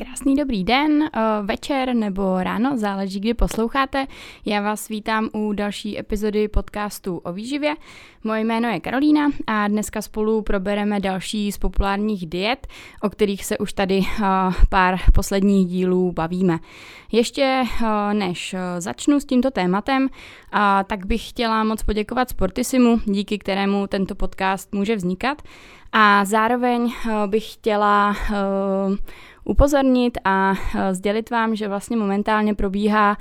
Krásný dobrý den, eh, večer nebo ráno, záleží, kdy posloucháte. Já vás vítám u další epizody podcastu o výživě. Moje jméno je Karolína a dneska spolu probereme další z populárních diet, o kterých se už tady eh, pár posledních dílů bavíme. Ještě eh, než začnu s tímto tématem, tak bych chtěla moc poděkovat Sportisimu, díky kterému tento podcast může vznikat. A zároveň bych chtěla upozornit a e, sdělit vám, že vlastně momentálně probíhá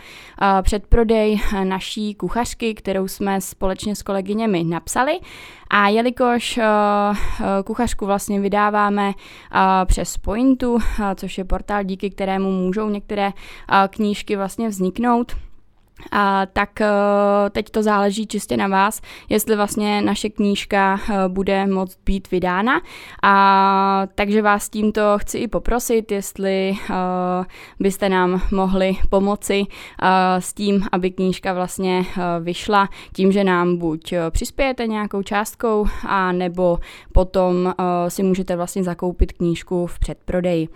e, předprodej naší kuchařky, kterou jsme společně s kolegyněmi napsali. A jelikož e, kuchařku vlastně vydáváme přes Pointu, což je portál, díky kterému můžou některé knížky vlastně vzniknout, a tak uh, teď to záleží čistě na vás, jestli vlastně naše knížka uh, bude moct být vydána. A takže vás tímto chci i poprosit, jestli uh, byste nám mohli pomoci s tím, aby knížka vlastně vyšla tím, že nám buď přispějete nějakou částkou, a nebo potom si můžete vlastně zakoupit knížku v předprodeji.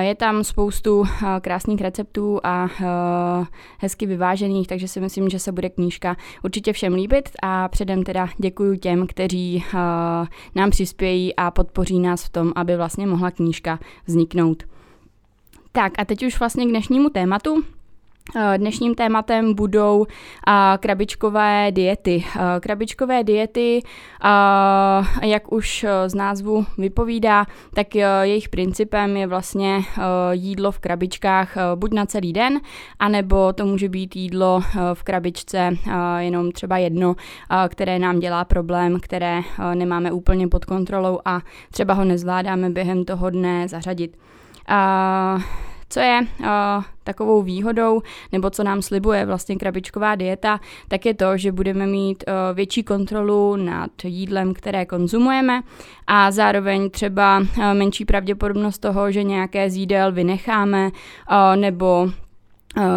Je tam spoustu krásných receptů a hezky vyvážených, takže si myslím, že se bude knížka určitě všem líbit a předem teda děkuji těm, kteří nám přispějí a podpoří nás v tom, aby vlastně mohla knížka vzniknout. Tak a teď už vlastně k dnešnímu tématu. Eh, dnešním tématem budou eh, krabičkové diety. Eh, krabičkové diety, jak už z názvu vypovídá, tak jejich principem je vlastně jídlo v krabičkách buď na celý den, anebo to může být jídlo v krabičce jenom třeba jedno, které nám dělá problém, které nemáme úplně pod kontrolou a třeba ho nezvládáme během toho dne zařadit. Co je uh, takovou výhodou, nebo co nám slibuje vlastně krabičková dieta, tak je to, že budeme mít uh, větší kontrolu nad jídlem, které konzumujeme a zároveň třeba uh, menší pravděpodobnost toho, že nějaké z jídel vynecháme uh, nebo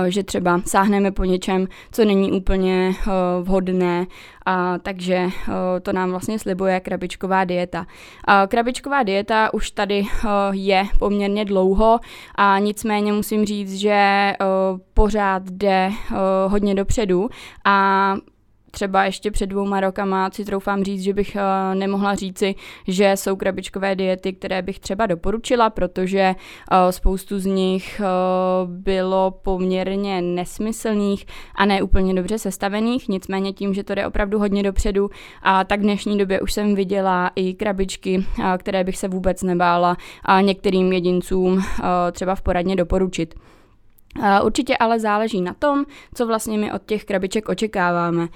že třeba sáhneme po něčem, co není úplně eh, vhodné, a takže eh, to nám vlastně slibuje krabičková dieta. Krabičková dieta už tady je poměrně dlouho a nicméně musím říct, že pořád jde hodně dopředu a třeba ještě před dvouma rokama si troufám říct, že bych uh, nemohla říci, že jsou krabičkové diety, které bych třeba doporučila, protože uh, spoustu z nich uh, bylo poměrně nesmyslných a ne úplně dobře sestavených, nicméně tím, že to jde opravdu hodně dopředu a tak v dnešní době už jsem viděla i krabičky, které bych se vůbec nebála uh, některým jedincům třeba v poradně doporučit. Určitě ale záleží na tom, co vlastně my od těch krabiček očekáváme.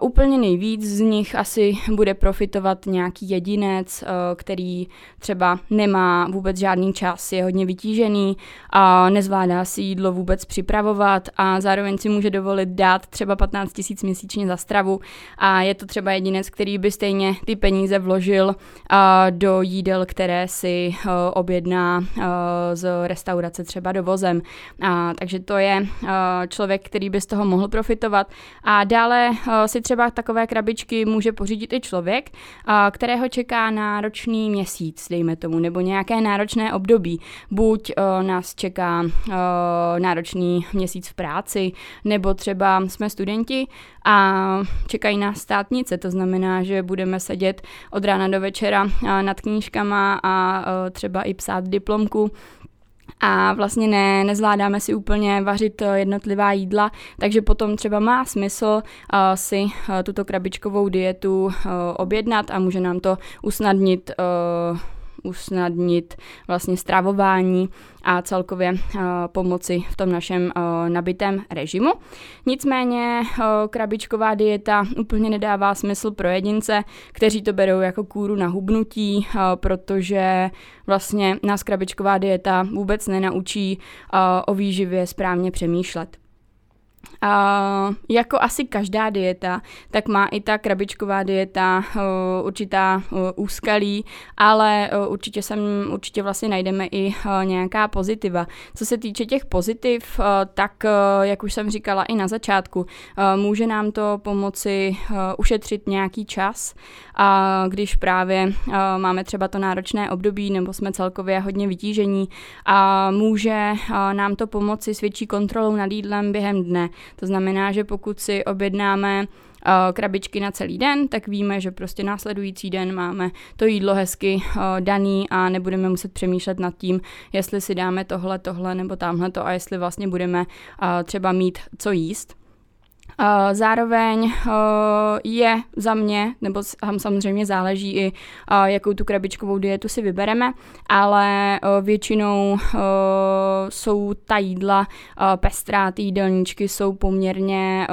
Úplně nejvíc z nich asi bude profitovat nějaký jedinec, uh, který třeba nemá vůbec žádný čas, je hodně vytížený a nezvládá si jídlo vůbec připravovat a zároveň si může dovolit dát třeba 15 tisíc měsíčně za stravu a je to třeba jedinec, který by stejně ty peníze vložil uh, do jídel, které si uh, objedná z restaurace třeba dovozem. Takže to je uh, člověk, který by z toho mohl profitovat. A dále uh, si třeba takové krabičky může pořídit i člověk, kterého čeká náročný měsíc, dejme tomu, nebo nějaké náročné období. Buď nás čeká náročný měsíc v práci, nebo třeba jsme studenti a čekají nás státnice, to znamená, že budeme sedět od rána do večera nad knížkama a třeba i psát diplomku, a vlastně ne, nezvládáme si úplně vařit eh, jednotlivá jídla, takže potom třeba má smysl uh, si uh, tuto krabičkovou dietu uh, objednat a může nám to usnadnit uh, usnadnit vlastně stravování a celkově uh, pomoci v tom našem uh, nabitém režimu. Nicméně uh, krabičková dieta úplně nedává smysl pro jedince, kteří to berou jako kůru na hubnutí, protože vlastně nás krabičková dieta vůbec nenaučí o výživě správně přemýšlet. Uh, jako asi každá dieta, tak má i ta krabičková dieta uh, určitá uh, úskalí, ale uh, určitě sem určitě vlastně najdeme i nějaká pozitiva. Co se týče těch pozitiv, tak jak už jsem říkala i na začátku, může nám to pomoci ušetřit nějaký čas, a když právě máme třeba to náročné období nebo jsme celkově hodně vytížení a může nám to pomoci s větší kontrolou nad jídlem během dne. To znamená, že pokud si objednáme krabičky na celý den, tak víme, že prostě následující den máme to jídlo hezky daný a nebudeme muset přemýšlet nad tím, jestli si dáme tohle, tohle nebo tamhle to a jestli vlastně budeme třeba mít co jíst. Zároveň je za mě, nebo tam samozřejmě záleží i, jakou tu krabičkovou dietu si vybereme, ale většinou jsou ta jídla pestrá, ty jídelníčky jsou poměrně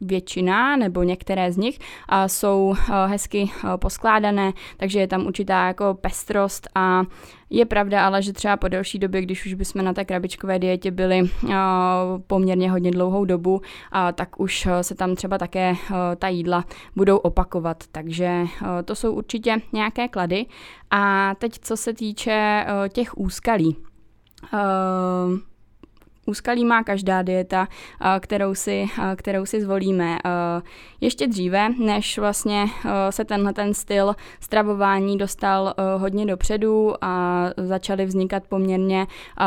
většina nebo některé z nich jsou hezky poskládané, takže je tam určitá jako pestrost a je pravda ale, že třeba po delší době, když už bychom na té krabičkové dietě byli uh, poměrně hodně dlouhou dobu, tak už se tam třeba také ta jídla budou opakovat. Takže to jsou určitě nějaké klady. A teď, co se týče těch úskalí. Úskalí má každá dieta, kterou si, kterou si zvolíme. Ještě dříve, než vlastně se tenhle ten styl stravování dostal hodně dopředu a začaly vznikat poměrně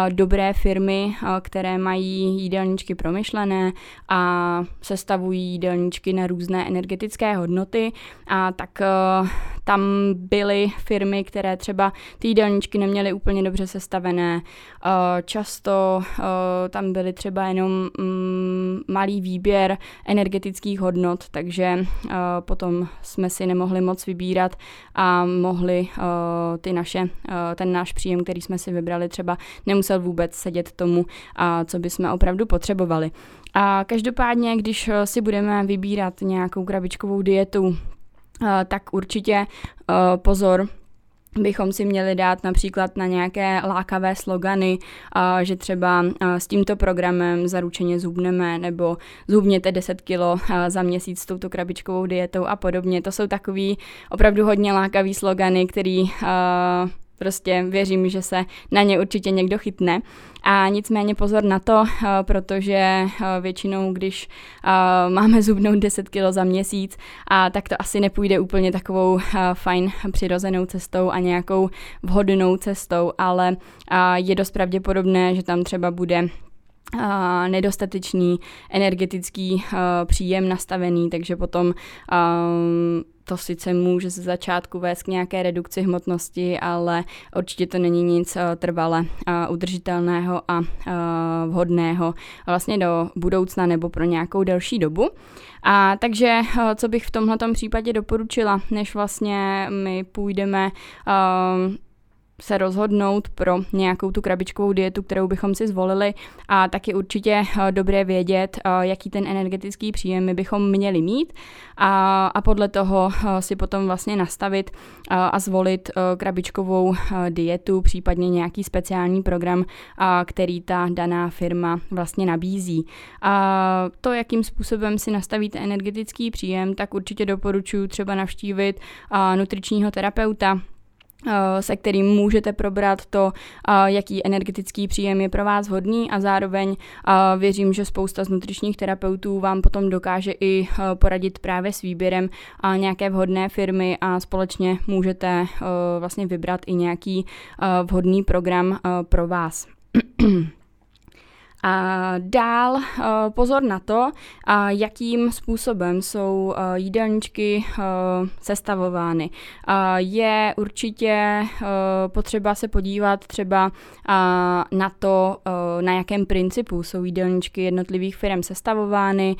dobré firmy, které mají jídelníčky promyšlené a sestavují jídelníčky na různé energetické hodnoty, a tak tam byly firmy, které třeba ty jídelníčky neměly úplně dobře sestavené. Často tam byly třeba jenom mm, malý výběr energetických hodnot, takže uh, potom jsme si nemohli moc vybírat a mohli ty naše, ten náš příjem, který jsme si vybrali, třeba nemusel vůbec sedět tomu, co bychom opravdu potřebovali. A každopádně, když si budeme vybírat nějakou krabičkovou dietu, tak určitě pozor, bychom si měli dát například na nějaké lákavé slogany, že třeba s tímto programem zaručeně zubneme nebo zubněte 10 kilo za měsíc s touto krabičkovou dietou a podobně. To jsou takový opravdu hodně lákavý slogany, který prostě věřím, že se na ně určitě někdo chytne. A nicméně pozor na to, eh, protože eh, většinou, když eh, máme zubnout 10 kg za měsíc, a tak to asi nepůjde úplně takovou fajn přirozenou cestou a nějakou vhodnou cestou, ale je dost pravděpodobné, že tam třeba bude nedostatečný energetický uh, příjem nastavený, takže potom uh, to sice může ze začátku vést k nějaké redukci hmotnosti, ale určitě to není nic uh, trvale uh, udržitelného a vhodného vlastně do budoucna nebo pro nějakou delší dobu. A takže co bych v tomhle případě doporučila, než vlastně my půjdeme se rozhodnout pro nějakou tu krabičkovou dietu, kterou bychom si zvolili a taky určitě eh, dobré vědět, eh, jaký ten energetický příjem my bychom měli mít a, a podle toho eh, si potom vlastně nastavit a zvolit krabičkovou dietu, případně nějaký speciální program, který ta daná firma vlastně nabízí. A to, jakým způsobem si nastavíte energetický příjem, tak určitě doporučuji třeba navštívit nutričního terapeuta, se kterým můžete probrat to, eh, jaký energetický příjem je pro vás vhodný a zároveň eh, věřím, že spousta z nutričních terapeutů vám potom dokáže i poradit právě s výběrem nějaké vhodné firmy a společně můžete vlastně vybrat i nějaký vhodný program pro vás. A dál eh, pozor na to, jakým způsobem jsou eh, jídelníčky eh, sestavovány. Je určitě potřeba se podívat třeba na to, na jakém principu jsou jídelníčky jednotlivých firm sestavovány,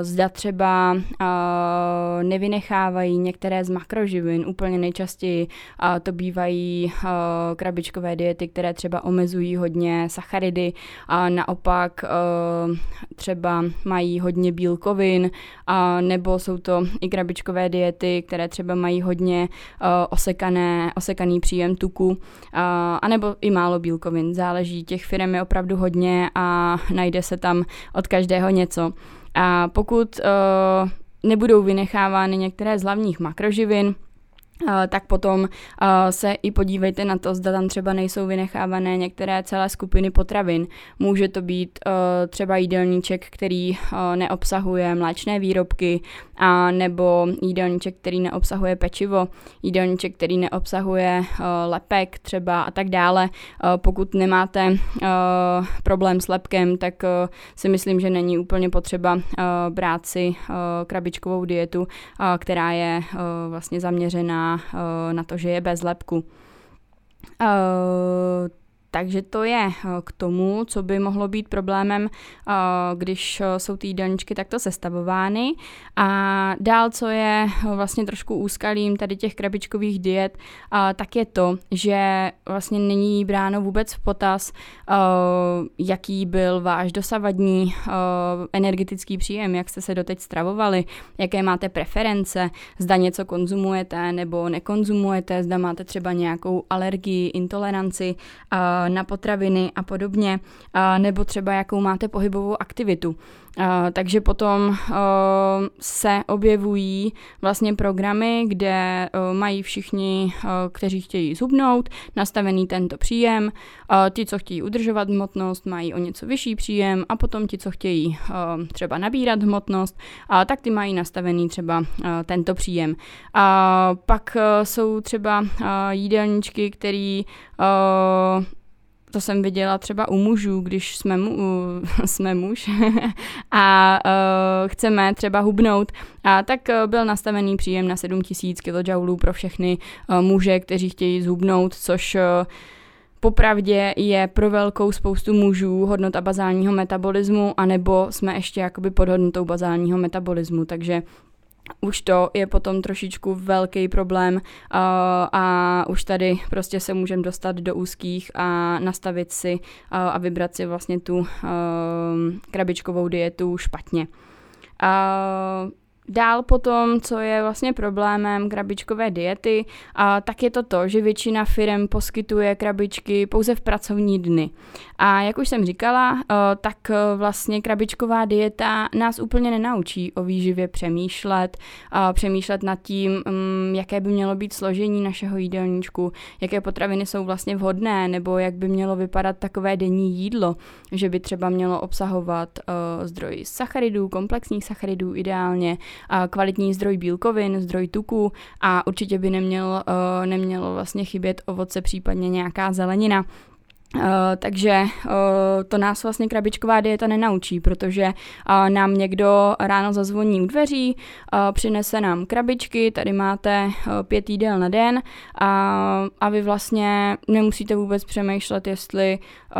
zda třeba nevynechávají některé z makroživin. Úplně nejčastěji to bývají krabičkové diety, které třeba omezují hodně sacharidy, naopak třeba mají hodně bílkovin, nebo jsou to i krabičkové diety, které třeba mají hodně osekané, osekaný příjem tuku, anebo i málo bílkovin. Záleží, těch firm je opravdu hodně a najde se tam od každého něco. A pokud uh, nebudou vynechávány některé z hlavních makroživin, tak potom se i podívejte na to, zda tam třeba nejsou vynechávané některé celé skupiny potravin. Může to být třeba jídelníček, který neobsahuje mléčné výrobky, a nebo jídelníček, který neobsahuje pečivo, jídelníček, který neobsahuje lepek třeba a tak dále. Pokud nemáte problém s lepkem, tak si myslím, že není úplně potřeba brát si krabičkovou dietu, která je vlastně zaměřená Eh, na, to, že je bez lepku. Takže to je eh, k tomu, co by mohlo být problémem, eh, když eh, jsou ty jídelníčky takto sestavovány. A dál, co je vlastně trošku úskalým tady těch krabičkových diet, tak je to, že vlastně není bráno vůbec v potaz, jaký byl váš dosavadní energetický příjem, jak jste se doteď stravovali, jaké máte preference, zda něco konzumujete nebo nekonzumujete, zda máte třeba nějakou alergii, intoleranci, na potraviny a podobně, nebo třeba jakou máte pohybovou aktivitu. Takže potom se objevují vlastně programy, kde mají všichni, kteří chtějí zhubnout, nastavený tento příjem. Ti, co chtějí udržovat hmotnost, mají o něco vyšší příjem a potom ti, co chtějí třeba nabírat hmotnost, tak ty mají nastavený třeba tento příjem. Pak jsou třeba jídelníčky, který to jsem viděla třeba u mužů, když jsme, mu, jsme muž a uh, chceme třeba hubnout, a tak uh, byl nastavený příjem na 7000 kJ pro všechny uh, muže, kteří chtějí zhubnout, což uh, Popravdě je pro velkou spoustu mužů hodnota bazálního metabolismu, anebo jsme ještě jakoby pod hodnotou bazálního metabolismu, takže už to je potom trošičku velký problém a už tady prostě se můžeme dostat do úzkých a nastavit si a vybrat si vlastně tu krabičkovou dietu špatně. Dál potom, co je vlastně problémem krabičkové diety, a tak je to to, že většina firm poskytuje krabičky pouze v pracovní dny. A jak už jsem říkala, tak vlastně krabičková dieta nás úplně nenaučí o výživě přemýšlet, přemýšlet nad tím, mm, jaké by mělo být složení našeho jídelníčku, jaké potraviny jsou vlastně vhodné, nebo jak by mělo vypadat takové denní jídlo, že by třeba mělo obsahovat zdroj sacharidů, komplexních sacharidů ideálně, kvalitní zdroj bílkovin, zdroj tuku a určitě by neměl, uh, nemělo vlastně chybět ovoce, případně nějaká zelenina. Uh, takže uh, to nás vlastně krabičková dieta nenaučí, protože uh, nám někdo ráno zazvoní u dveří, přinese nám krabičky, tady máte pět jídel na den a, a vy vlastně nemusíte vůbec přemýšlet, jestli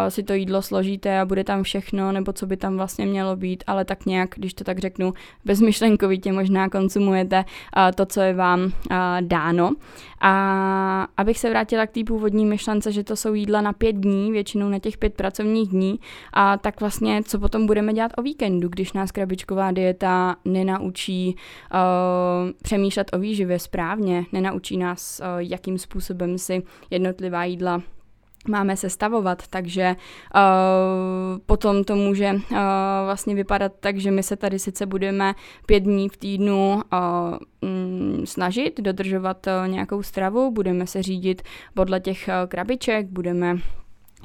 si to jídlo složíte a bude tam všechno, nebo co by tam vlastně mělo být, ale tak nějak, když to tak řeknu, bezmyšlenkovitě možná konzumujete to, co je vám dáno. A abych se vrátila k té původní myšlence, že to jsou jídla na pět dní, většinou na těch pět pracovních dní, a tak vlastně co potom budeme dělat o víkendu, když nás krabičková dieta nenaučí uh, přemýšlet o výživě správně, nenaučí nás, uh, jakým způsobem si jednotlivá jídla máme sestavovat, takže uh, potom to může uh, vlastně vypadat tak, že my se tady sice budeme pět dní v týdnu uh, snažit dodržovat nějakou stravu, budeme se řídit podle těch krabiček, budeme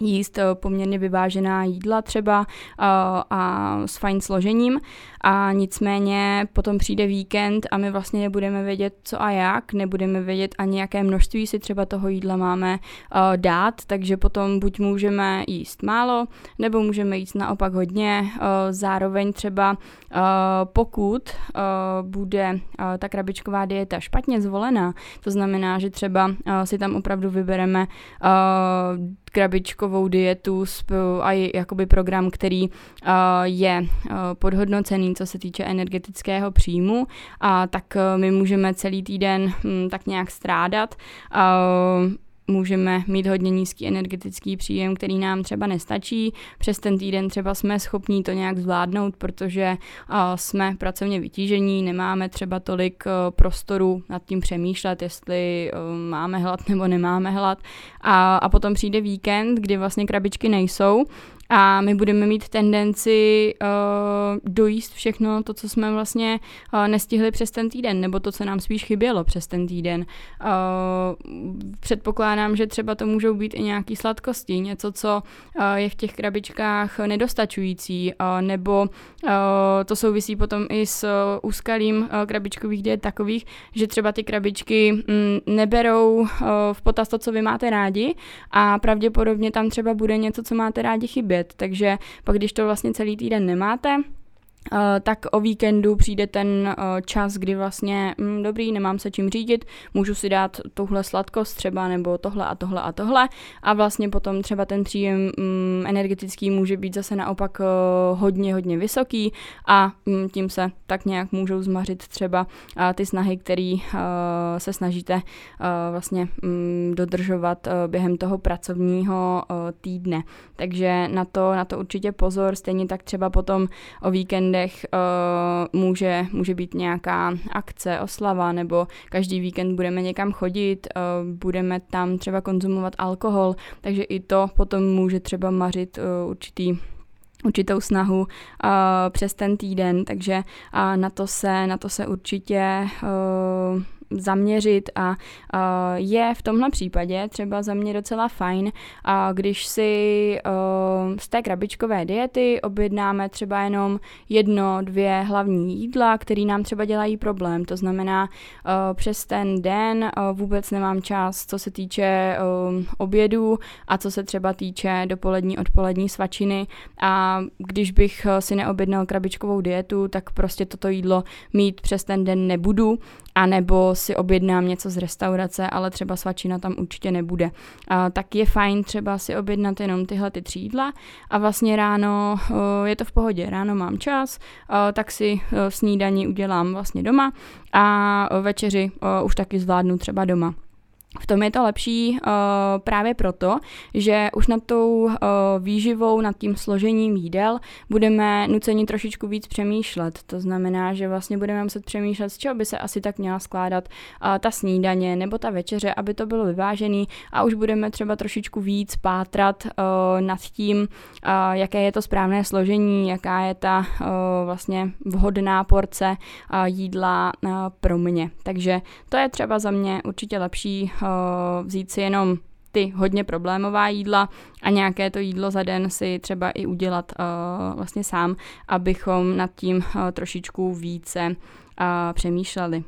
jíst eh, poměrně vyvážená jídla třeba eh, a s fajn složením. A nicméně potom přijde víkend a my vlastně nebudeme vědět co a jak, nebudeme vědět ani jaké množství si třeba toho jídla máme eh, dát, takže potom buď můžeme jíst málo, nebo můžeme jíst naopak hodně, zároveň třeba pokud bude ta krabičková dieta špatně zvolená, to znamená, že třeba si tam opravdu vybereme krabičkovou dietu a jakoby program, který uh, je uh, podhodnocený, co se týče energetického příjmu, a tak uh, my můžeme celý týden um, tak nějak strádat. Můžeme mít hodně nízký energetický příjem, který nám třeba nestačí. Přes ten týden třeba jsme schopní to nějak zvládnout, protože jsme pracovně vytížení, nemáme třeba tolik prostoru nad tím přemýšlet, jestli máme hlad nebo nemáme hlad. A, a potom přijde víkend, kdy vlastně krabičky nejsou a my budeme mít tendenci uh, dojíst všechno to, co jsme vlastně uh, nestihli přes ten týden, nebo to, co nám spíš chybělo přes ten týden. Uh, předpokládám, že třeba to můžou být i nějaké sladkosti, něco, co uh, je v těch krabičkách nedostačující, uh, nebo uh, to souvisí potom i s uh, úskalím uh, krabičkových diet takových, že třeba ty krabičky mm, neberou uh, v potaz to, co vy máte rádi a pravděpodobně tam třeba bude něco, co máte rádi chybět vidět. Takže pak, když to vlastně celý týden nemáte, Uh, tak o víkendu přijde ten uh, čas, kdy vlastně, mm, dobrý, nemám se čím řídit, můžu si dát tuhle sladkost třeba, nebo tohle a tohle a tohle. A vlastně potom třeba ten příjem um, energetický může být zase naopak uh, hodně, hodně vysoký. A um, tím se tak nějak můžou zmařit třeba ty snahy, které se snažíte vlastně um, dodržovat během toho pracovního týdne. Takže na to, na to určitě pozor, stejně tak třeba potom o víkendu víkendech uh, může, může být nějaká akce, oslava, nebo každý víkend budeme někam chodit, uh, budeme tam třeba konzumovat alkohol, takže i to potom může třeba mařit uh, určitý určitou snahu uh, přes ten týden, takže uh, na, to se, na to se určitě uh, zaměřit a je v tomhle případě třeba za mě docela fajn, když si z té krabičkové diety objednáme třeba jenom jedno, dvě hlavní jídla, které nám třeba dělají problém. To znamená, přes ten den vůbec nemám čas, co se týče obědu a co se třeba týče dopolední, odpolední svačiny a když bych si neobjednal krabičkovou dietu, tak prostě toto jídlo mít přes ten den nebudu, anebo si objednám něco z restaurace, ale třeba svačina tam určitě nebude. A, tak je fajn třeba si objednat jenom tyhle ty třídla a vlastně ráno je to v pohodě, ráno mám čas, tak si snídaní udělám vlastně doma a večeři už taky zvládnu třeba doma. V tom je to lepší uh, právě proto, že už nad tou uh, výživou, nad tím složením jídel budeme nuceni trošičku víc přemýšlet. To znamená, že vlastně budeme muset přemýšlet, z čeho by se asi tak měla skládat uh, ta snídaně nebo ta večeře, aby to bylo vyvážený a už budeme třeba trošičku víc pátrat uh, nad tím, uh, jaké je to správné složení, jaká je ta uh, vlastně vhodná porce uh, jídla uh, pro mě. Takže to je třeba za mě určitě lepší vzít si jenom ty hodně problémová jídla a nějaké to jídlo za den si třeba i udělat uh, vlastně sám, abychom nad tím uh, trošičku více přemýšleli.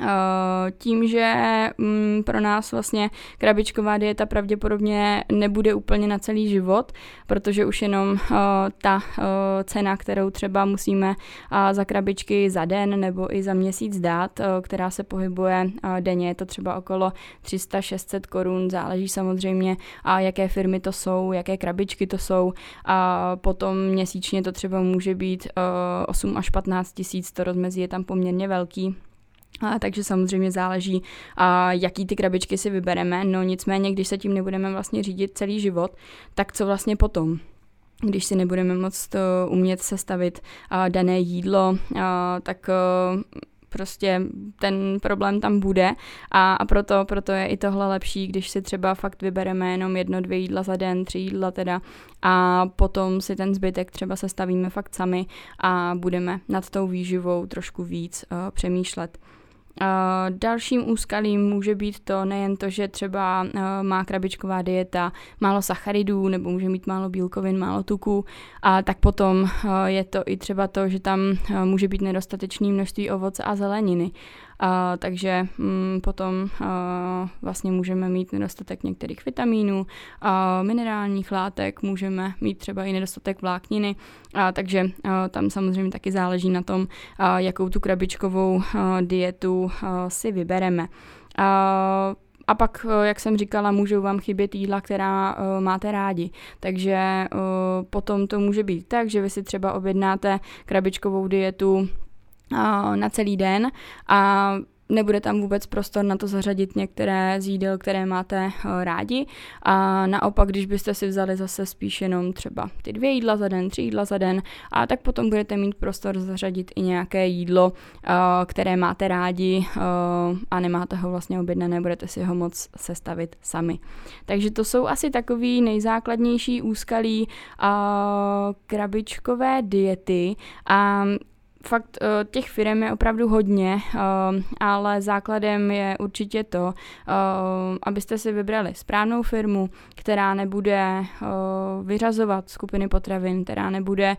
Eh, tím, že mm, pro nás vlastně krabičková dieta pravděpodobně nebude úplně na celý život, protože už jenom uh, ta uh, cena, kterou třeba musíme za krabičky za den nebo i za měsíc dát, která se pohybuje denně, je to třeba okolo 300-600 korun, záleží samozřejmě, jaké firmy to jsou, jaké krabičky to jsou a potom měsíčně to třeba může být 8 až 15 tisíc, to rozmezí je tam poměrně velký. A, takže samozřejmě záleží, a, jaký ty krabičky si vybereme. No nicméně, když se tím nebudeme vlastně řídit celý život, tak co vlastně potom? Když si nebudeme moc to umět sestavit a, dané jídlo, a, tak a, prostě ten problém tam bude a, a proto, proto je i tohle lepší, když si třeba fakt vybereme jenom jedno, dvě jídla za den, tři jídla teda a potom si ten zbytek třeba sestavíme fakt sami a budeme nad tou výživou trošku víc uh, přemýšlet. Dalším úskalím může být to nejen to, že třeba uh, má krabičková dieta málo sacharidů nebo může mít málo bílkovin, málo tuku, a tak potom uh, je to i třeba to, že tam uh, může být nedostatečné množství ovoce a zeleniny. A, takže mm, potom a, vlastně můžeme mít nedostatek některých vitamínů, a, minerálních látek, můžeme mít třeba i nedostatek vlákniny, a, takže a, tam samozřejmě taky záleží na tom, a, jakou tu krabičkovou a, dietu a, si vybereme. A, a pak, jak jsem říkala, můžou vám chybět jídla, která uh, máte rádi. Takže uh, potom to může být tak, že vy si třeba objednáte krabičkovou dietu na celý den a nebude tam vůbec prostor na to zařadit některé z jídel, které máte uh, rádi. A naopak, když byste si vzali zase spíš jenom třeba ty dvě jídla za den, tři jídla za den, a tak potom budete mít prostor zařadit i nějaké jídlo, uh, které máte rádi uh, a nemáte ho vlastně objednané, budete si ho moc sestavit sami. Takže to jsou asi takový nejzákladnější úskalí krabičkové diety a fakt uh, těch firm je opravdu hodně, uh, ale základem je určitě to, uh, abyste si vybrali správnou firmu, která nebude vyřazovat skupiny potravin, která nebude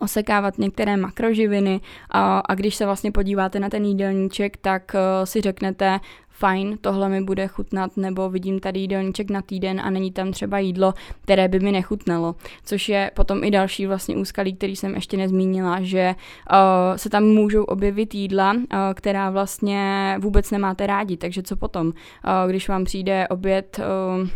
osekávat některé makroživiny a, když se vlastně podíváte na ten jídelníček, tak si řeknete, fajn, tohle mi bude chutnat, nebo vidím tady jídelníček na týden a není tam třeba jídlo, které by mi nechutnalo. Což je potom i další vlastně úskalí, který jsem ještě nezmínila, že uh, se tam můžou objevit jídla, uh, která vlastně vůbec nemáte rádi. Takže co potom? Uh, když vám přijde oběd uh,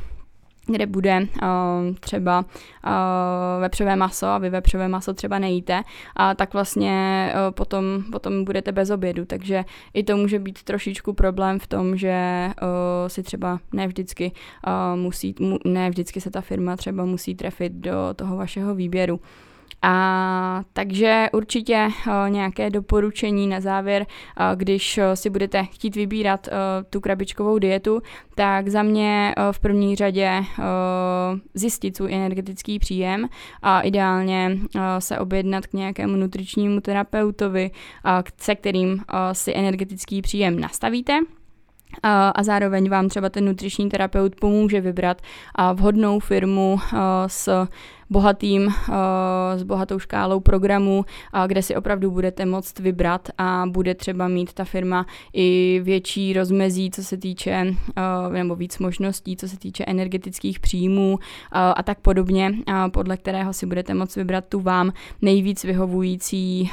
kde bude uh, třeba uh, vepřové maso a vy vepřové maso třeba nejíte, a tak vlastně uh, potom, potom budete bez obědu. Takže i to může být trošičku problém v tom, že uh, si třeba ne vždycky uh, musí, mu, ne vždycky se ta firma třeba musí trefit do toho vašeho výběru. A takže určitě uh, nějaké doporučení na závěr, uh, když uh, si budete chtít vybírat tu krabičkovou dietu, tak za mě v první řadě zjistit svůj energetický příjem a ideálně se objednat k nějakému nutričnímu terapeutovi, se kterým si energetický příjem nastavíte a zároveň vám třeba ten nutriční terapeut pomůže vybrat vhodnou firmu s bohatým, s bohatou škálou programů, kde si opravdu budete moct vybrat a bude třeba mít ta firma i větší rozmezí, co se týče, nebo víc možností, co se týče energetických příjmů a tak podobně, podle kterého si budete moct vybrat tu vám nejvíc vyhovující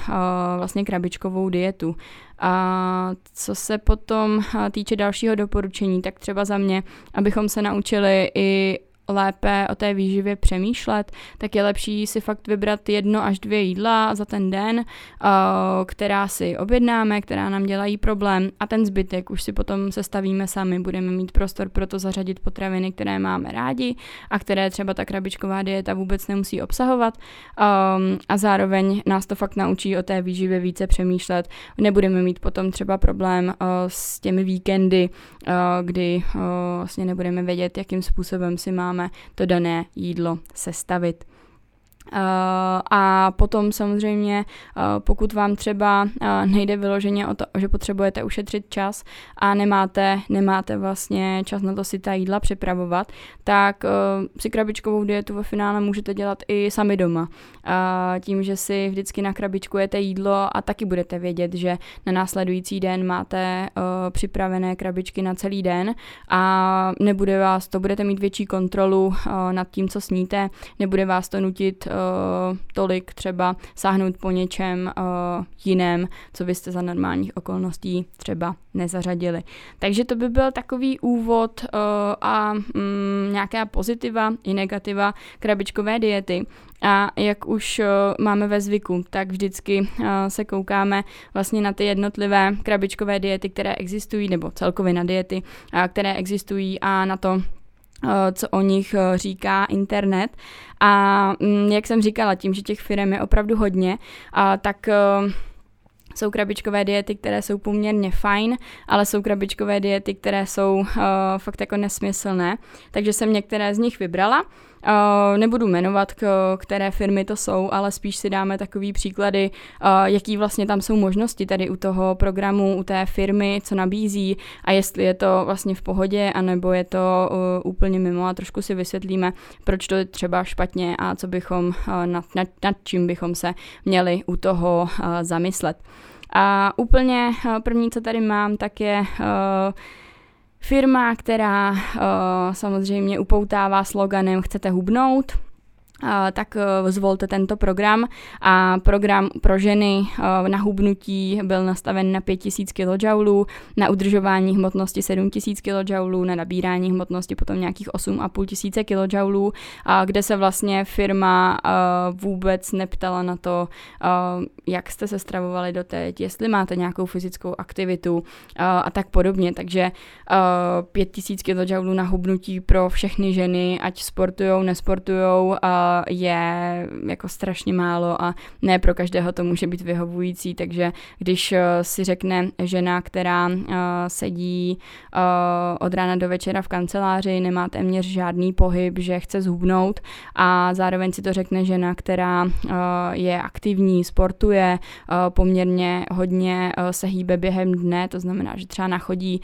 vlastně krabičkovou dietu. A co se potom týče dalšího doporučení, tak třeba za mě, abychom se naučili i lépe o té výživě přemýšlet, tak je lepší si fakt vybrat jedno až dvě jídla za ten den, která si objednáme, která nám dělají problém a ten zbytek už si potom sestavíme sami. Budeme mít prostor pro to zařadit potraviny, které máme rádi a které třeba ta krabičková dieta vůbec nemusí obsahovat a zároveň nás to fakt naučí o té výživě více přemýšlet. Nebudeme mít potom třeba problém s těmi víkendy, kdy vlastně nebudeme vědět, jakým způsobem si máme máme to dané jídlo sestavit. Uh, a potom samozřejmě, uh, pokud vám třeba uh, nejde vyloženě o to, že potřebujete ušetřit čas a nemáte, nemáte vlastně čas na to si ta jídla připravovat, tak si krabičkovou dietu ve finále můžete dělat i sami doma. Tím, že si vždycky nakrabičkujete jídlo a taky budete vědět, že na následující den máte připravené krabičky na celý den a nebude vás, to budete mít větší kontrolu nad tím, co sníte, nebude vás to nutit uh, tolik třeba sáhnout po něčem uh, jiném, co byste za normálních okolností třeba nezařadili. Takže to by byl takový úvod uh, a um, nějaká pozitiva i negativa krabičkové diety. A jak už uh, máme ve zvyku, tak vždycky uh, se koukáme vlastně na ty jednotlivé krabičkové diety, které existují, nebo celkově na diety, uh, které existují a na to, co o nich eh, říká internet. A mm, jak jsem říkala, tím, že těch firm je opravdu hodně, tak eh, jsou krabičkové diety, které jsou poměrně fajn, ale jsou krabičkové diety, které jsou fakt jako nesmyslné. Takže jsem některé z nich vybrala nebudu jmenovat, které firmy to jsou, ale spíš si dáme takový příklady, uh, jaký vlastně tam jsou možnosti tady u toho programu, u té firmy, co nabízí a jestli je to vlastně v pohodě, anebo je to uh, úplně mimo a trošku si vysvětlíme, proč to je třeba špatně a co bychom, nad, nad, nad čím bychom se měli u toho zamyslet. A úplně první, co tady mám, tak je Firma, která uh, samozřejmě upoutává sloganem chcete hubnout, tak e, zvolte tento program a program pro ženy e, na hubnutí byl nastaven na 5000 kJ, na udržování hmotnosti 7000 kJ, na nabírání hmotnosti potom nějakých 8,5 tisíce kJ, kde se vlastně firma e, vůbec neptala na to, jak jste se stravovali doteď, jestli máte nějakou fyzickou aktivitu a tak podobně. Takže 5000 kJ na hubnutí pro všechny ženy, ať sportujou, nesportujou, je jako strašně málo a ne pro každého to může být vyhovující, takže když eh, si řekne žena, která uh, sedí uh, od rána do večera v kanceláři, nemá téměř žádný pohyb, že chce zhubnout a zároveň si to řekne žena, která je aktivní, sportuje, poměrně hodně se hýbe během dne, to znamená, že třeba nachodí,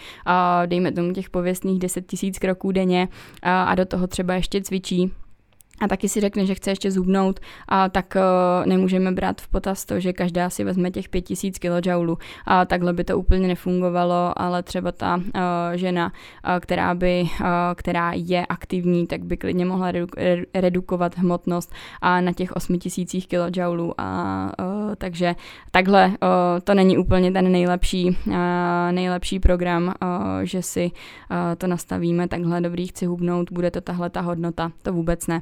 dejme tomu těch pověstných 10 tisíc kroků denně a do toho třeba ještě cvičí, a taky si řekne, že chce ještě zhubnout, a tak uh, nemůžeme brát v potaz to, že každá si vezme těch 5000 kJ. A takhle by to úplně nefungovalo, ale třeba ta uh, žena, uh, která, by, uh, která je aktivní, tak by klidně mohla redu- redukovat hmotnost a na těch 8000 kJ. A, uh, takže takhle uh, to není úplně ten nejlepší, uh, nejlepší program, uh, že si uh, to nastavíme takhle dobrý, chci hubnout, bude to tahle ta hodnota, to vůbec ne.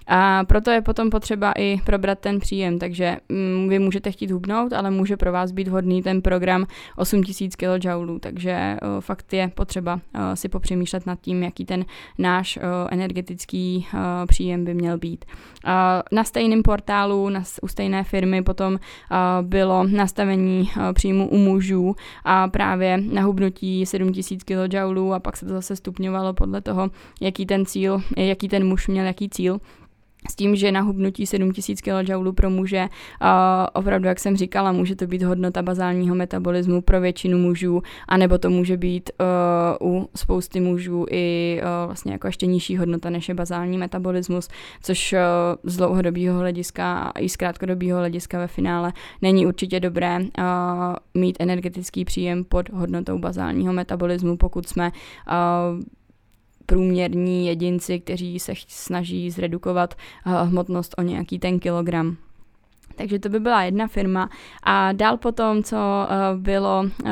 A proto je potom potřeba i probrat ten příjem, takže mm, vy můžete chtít hubnout, ale může pro vás být vhodný ten program 8000 kJ, takže uh, fakt je potřeba uh, si popřemýšlet nad tím, jaký ten náš uh, energetický uh, příjem by měl být. Uh, na stejném portálu, na, u stejné firmy potom uh, bylo nastavení uh, příjmu u mužů a právě na hubnutí 7000 kJ a pak se to zase stupňovalo podle toho, jaký ten cíl, jaký ten muž měl, jaký cíl s tím, že na hubnutí 7000 kJ pro muže, opravdu, jak jsem říkala, může to být hodnota bazálního metabolismu pro většinu mužů, anebo to může být uh, u spousty mužů i uh, vlastně jako ještě nižší hodnota, než je bazální metabolismus, což uh, z dlouhodobého hlediska a i z krátkodobého hlediska ve finále není určitě dobré mít energetický příjem pod hodnotou bazálního metabolismu, pokud jsme průměrní jedinci, kteří se snaží zredukovat eh, hmotnost o nějaký ten kilogram. Takže to by byla jedna firma. A dál potom, co uh, bylo uh,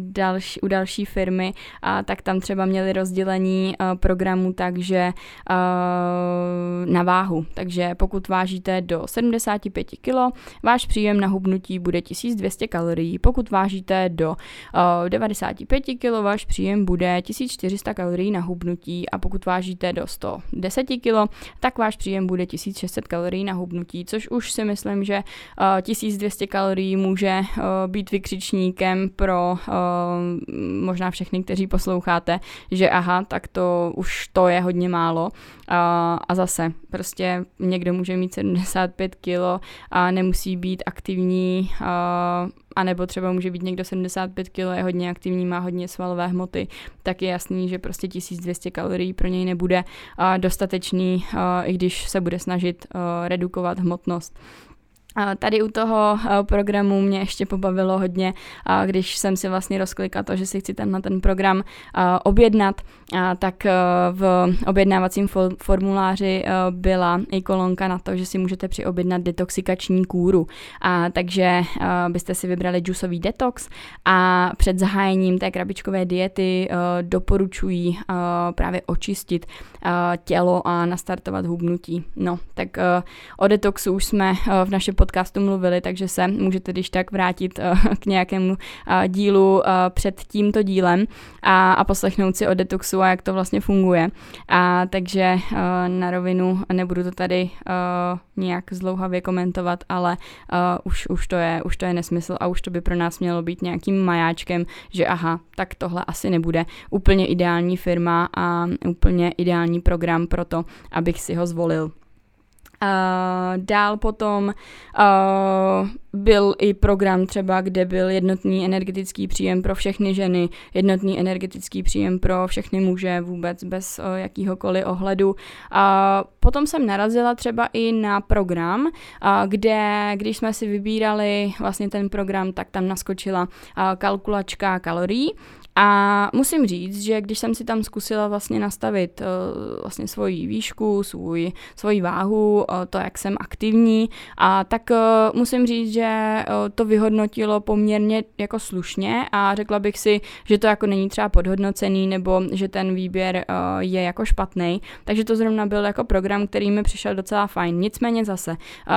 další, u další firmy, a tak tam třeba měli rozdělení uh, programu takže uh, na váhu. Takže pokud vážíte do 75 kg, váš příjem na hubnutí bude 1200 kalorií. Pokud vážíte do uh, 95 kg, váš příjem bude 1400 kalorií na hubnutí a pokud vážíte do 110 kg, tak váš příjem bude 1600 kalorií na hubnutí, což už si myslím, že uh, 1200 kalorií může uh, být vykřičníkem pro uh, možná všechny, kteří posloucháte, že aha, tak to už to je hodně málo. A, a zase, prostě někdo může mít 75 kg a nemusí být aktivní, a, nebo třeba může být někdo 75 kg, je hodně aktivní, má hodně svalové hmoty, tak je jasný, že prostě 1200 kalorií pro něj nebude dostatečný, i když se bude snažit redukovat hmotnost. Tady u toho eh, programu mě ještě pobavilo hodně, když jsem si vlastně rozklikla to, že si chci ten na ten program eh, objednat, tak eh, v objednávacím formuláři byla i kolonka na to, že si můžete přiobjednat detoxikační kůru. A takže byste si vybrali džusový detox a před zahájením té krabičkové diety doporučují právě očistit tělo a nastartovat hubnutí. No, tak o detoxu už jsme v našem podcastu mluvili, takže se můžete když tak vrátit uh, k nějakému uh, dílu uh, před tímto dílem a, a poslechnout si o detoxu a jak to vlastně funguje. A takže na rovinu nebudu to tady nějak zlouhavě komentovat, ale už, už, to je, už to je nesmysl a už to by pro nás mělo být nějakým majáčkem, že aha, tak tohle asi nebude úplně ideální firma a úplně ideální program pro to, abych si ho zvolil. Uh, dál potom uh, byl i program třeba, kde byl jednotný energetický příjem pro všechny ženy, jednotný energetický příjem pro všechny muže vůbec bez uh, jakýhokoliv ohledu. A uh, potom jsem narazila třeba i na program, uh, kde když jsme si vybírali vlastně ten program, tak tam naskočila uh, kalkulačka kalorií a musím říct, že když jsem si tam zkusila vlastně nastavit uh, vlastně svoji výšku, svůj, svoji váhu, uh, to, jak jsem aktivní, a tak uh, musím říct, že to vyhodnotilo poměrně jako slušně a řekla bych si, že to jako není třeba podhodnocený nebo že ten výběr je jako špatný. Takže to zrovna byl jako program, který mi přišel docela fajn. Nicméně zase,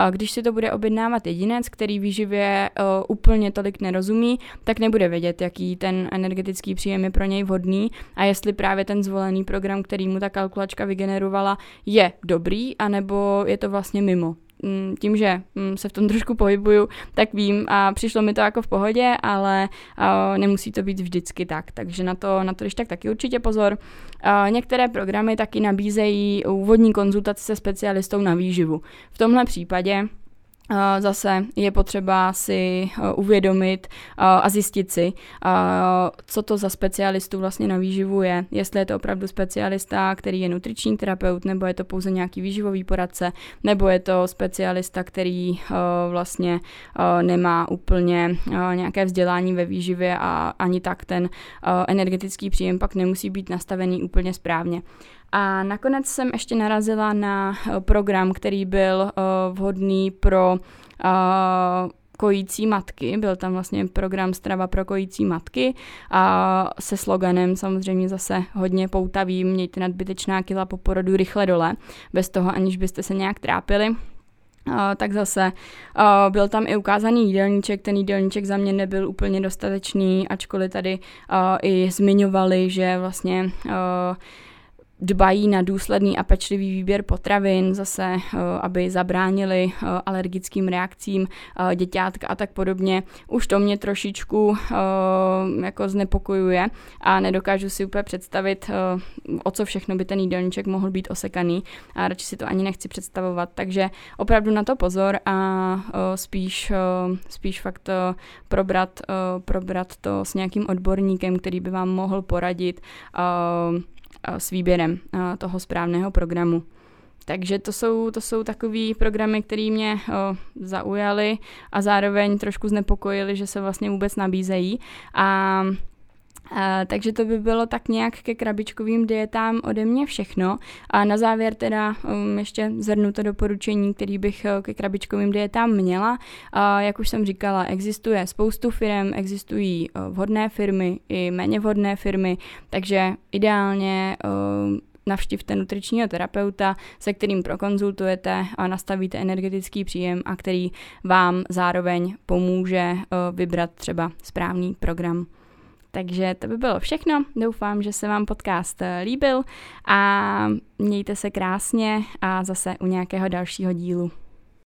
když si to bude objednávat jedinec, který výživě úplně tolik nerozumí, tak nebude vědět, jaký ten energetický příjem je pro něj vhodný a jestli právě ten zvolený program, který mu ta kalkulačka vygenerovala, je dobrý, anebo je to vlastně mimo mm, tím, že mm, se v tom trošku pohybuju, tak vím a přišlo mi to jako v pohodě, ale nemusí to být vždycky tak, takže na to, na to když tak taky určitě pozor. Některé programy taky nabízejí úvodní konzultaci se specialistou na výživu. V tomhle případě Zase je potřeba si uvědomit a zjistit si, co to za specialistu vlastně na výživu je. Jestli je to opravdu specialista, který je nutriční terapeut, nebo je to pouze nějaký výživový poradce, nebo je to specialista, který vlastně nemá úplně nějaké vzdělání ve výživě a ani tak ten energetický příjem pak nemusí být nastavený úplně správně. A nakonec jsem ještě narazila na eh, program, který byl uh, vhodný pro uh, kojící matky. Byl tam vlastně program Strava pro kojící matky a se sloganem samozřejmě zase hodně poutavý, mějte nadbytečná kila po porodu rychle dole, bez toho aniž byste se nějak trápili. Uh, tak zase uh, byl tam i ukázaný jídelníček, ten jídelníček za mě nebyl úplně dostatečný, ačkoliv tady uh, i zmiňovali, že vlastně uh, dbají na důsledný a pečlivý výběr potravin, zase eh, aby zabránili eh, alergickým reakcím eh, děťátka a tak podobně. Už to mě trošičku jako znepokojuje a nedokážu si úplně představit, o co všechno by ten jídelníček mohl být osekaný a radši si to ani nechci představovat. Takže opravdu na to pozor a spíš, spíš fakt probrat, probrat to s nějakým odborníkem, který by vám mohl poradit s výběrem toho správného programu. Takže to jsou, to jsou takový programy, které mě o, zaujaly a zároveň trošku znepokojily, že se vlastně vůbec nabízejí. A a, takže to by bylo tak nějak ke krabičkovým dietám ode mě všechno. A na závěr teda um, ještě zhrnu to doporučení, který bych uh, ke krabičkovým dietám měla. A, jak už jsem říkala, existuje spoustu firm, existují uh, vhodné firmy i méně vhodné firmy, takže ideálně uh, navštivte nutričního terapeuta, se kterým prokonzultujete a nastavíte energetický příjem a který vám zároveň pomůže vybrat třeba správný program. Takže to by bylo všechno. Doufám, že se vám podcast eh, líbil a mějte se krásně a zase u nějakého dalšího dílu.